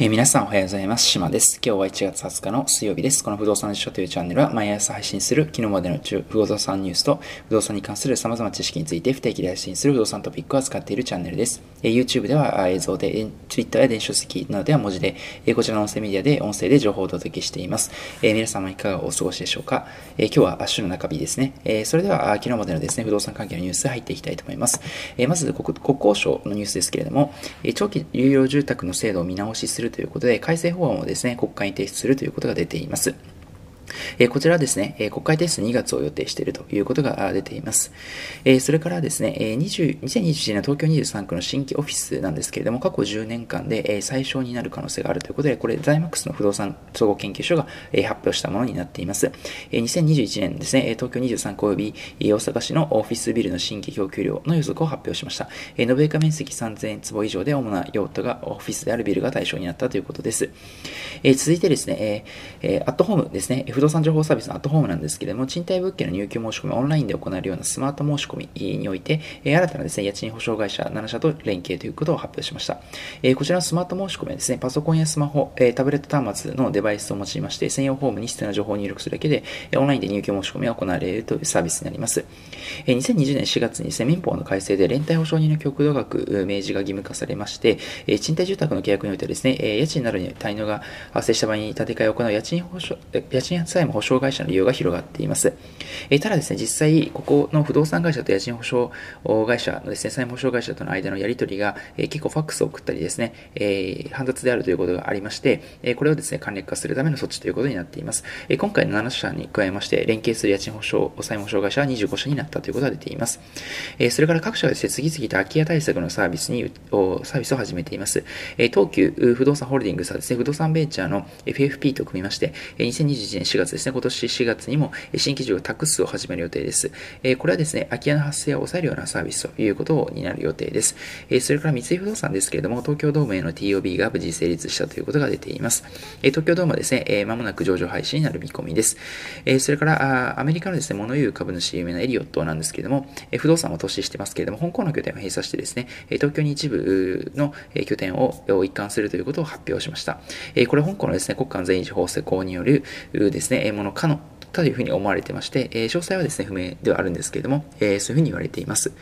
えー皆さんおはようございます。島です。今日は1月20日の水曜日です。この不動産辞書というチャンネルは毎朝配信する昨日までの不動産ニュースと不動産に関する様々な知識について不定期で配信する不動産トピックを扱っているチャンネルです。えー YouTube では映像で、Twitter や電子書籍などでは文字で、えーこちらの音声メディアで音声で情報をお届けしています。え皆様いかがお過ごしでしょうか、え今日は週の中日ですね。えそれでは昨日までのですね、不動産関係のニュース入っていきたいと思います。えまず国交省のニュースですけれども、え長期有料住宅の制度を見直しするということで、改正法案をですね、国会に提出するということが出ています。えこちらはですね、え国会提出2月を予定しているということが出ています。えそれからですね、え20 2021年の東京23区の新規オフィスなんですけれども、過去10年間で、え最小になる可能性があるということで、これ、ザイマックスの不動産総合研究所が、え発表したものになっています。え2021年ですね、東京23区及び大阪市のオフィスビルの新規供給量の予測を発表しました。え延べ床面積3000坪以上で主な用途がオフィスであるビルが対象になったということです。え続いてですね、ええアットホームですね、不動産情報サービスのアットホームなんですけれども、賃貸物件の入居申し込みオンラインで行えるようなスマート申し込みにおいて、え新たなですね、家賃保証会社7社と連携ということを発表しました。えこちらのスマート申し込みはですね、パソコンやスマホ、えタブレット端末のデバイスを用いまして、専用フォームに必要な情報を入力するだけで、オンラインで入居申し込みが行われるというサービスになります。え2020年4月にですね、民法の改正で連帯保証人の極度額明示が義務化されまして、え賃貸住宅の契約においてはですね、え家賃などに滞納が発生した場合に建て替えを行う家賃保証、家賃債務保証会社の利用が広がっています。えただですね、実際、ここの不動産会社と家賃保証会社のですね、債務保証会社との間のやり取りが、え結構ファックスを送ったりですね、えー煩雑であるということがありまして、えこれをですね、簡略化するための措置ということになっています。え今回の7社に加えまして、連携する家賃保証、債務保証会社は25社になったということが出ています。えそれから各社はですね、次々と空き家対策のサービスに、サービスを始めています。え東急不動産ホールディングスはですね、不動産ベンチャーの FFP と組みまして、2021年4月ですね、今年4月にも新規事業タックスを始める予定です。これはですね、空き家の発生を抑えるようなサービスということになる予定です。それから三井不動産ですけれども、東京ドームへの TOB が無事成立したということが出ています。東京ドームはですね、えー間もなく上場廃止になる見込みです。それから、アメリカのですね、物言う株主有名なエリオットなんですけれども、不動産を投資してますけれども、香港の拠点を閉鎖してですね、東京に一部の拠点を一貫するということを発表しました。これ香港のですね、国家安全維持法施行によるですね、えーものかのというふうに思われてまして、えー詳細はですね、不明ではあるんですけれども、えーそういうふうに言われています。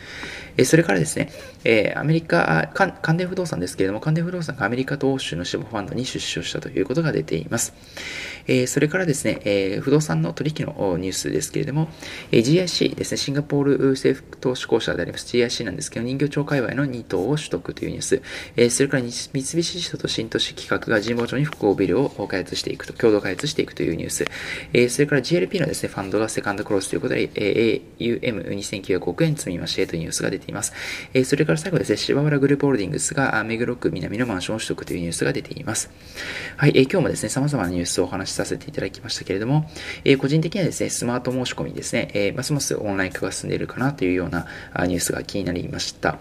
えーそれからですね、えーアメリカ、関関電不動産ですけれども、関電不動産がアメリカと欧州のシボファンドに出資をしたということが出ています。えーそれからですね、えー不動産の取引のニュースですけれども、えー GIC ですね、シンガポール政府投資公社であります GIC なんですけど、人形町界隈の2棟を取得というニュース、えーそれから三菱地所と新都市企画が神保町に複合ビルを開発していくと、共同開発していくというニュース、えーそれから GLP のですね、ファンドがセカンドクロスということで、えー AUM2900 億円積み増しへというニュースが出ています。えーそれから最後ですね、芝原グループホールディングスが目黒区南のマンションを取得というニュースが出ています。はい、えー今日もですね、様々なニュースをお話しさせていただきましたけれども、えー個人的にはですね、スマート申し込みですね、えーますますオンライン化が進んでいるかなというようなニュースが気になりました。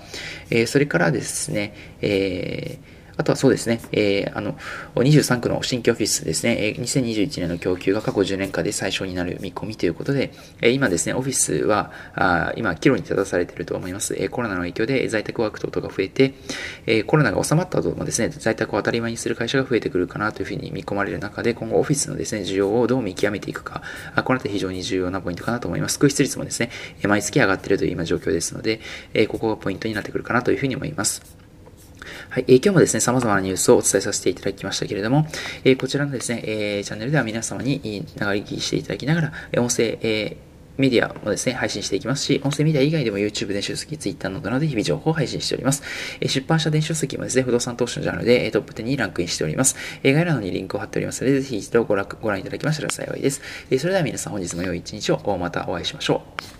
えーそれからですね、えーあとはそうですね、えーあの、23区の新規オフィスですね、えー2021年の供給が過去10年間で最小になる見込みということで、えー今ですね、オフィスは、あ今、岐路に立たされていると思います。えーコロナの影響で在宅ワーク等々が増えて、えーコロナが収まった後もですね、在宅を当たり前にする会社が増えてくるかなというふうに見込まれる中で、今後オフィスのですね、需要をどう見極めていくか、あこのあたり非常に重要なポイントかなと思います。空室率もですね、毎月上がっているという今状況ですので、えーここがポイントになってくるかなというふうに思います。はい、えー今日もですね、様々なニュースをお伝えさせていただきましたけれども、えーこちらのですね、えーチャンネルでは皆様に長聞きしていただきながら、音声、えメディアもですね、配信していきますし、音声メディア以外でも YouTube 電子書籍、Twitter などなどで日々情報を配信しております。え出版社電子書籍もですね、不動産投資のジャンルでトップ10にランクインしております。え概要欄にリンクを貼っておりますので、ぜひ一度ご覧いただきましたら幸いです。えそれでは皆さん本日も良い一日をまたお会いしましょう。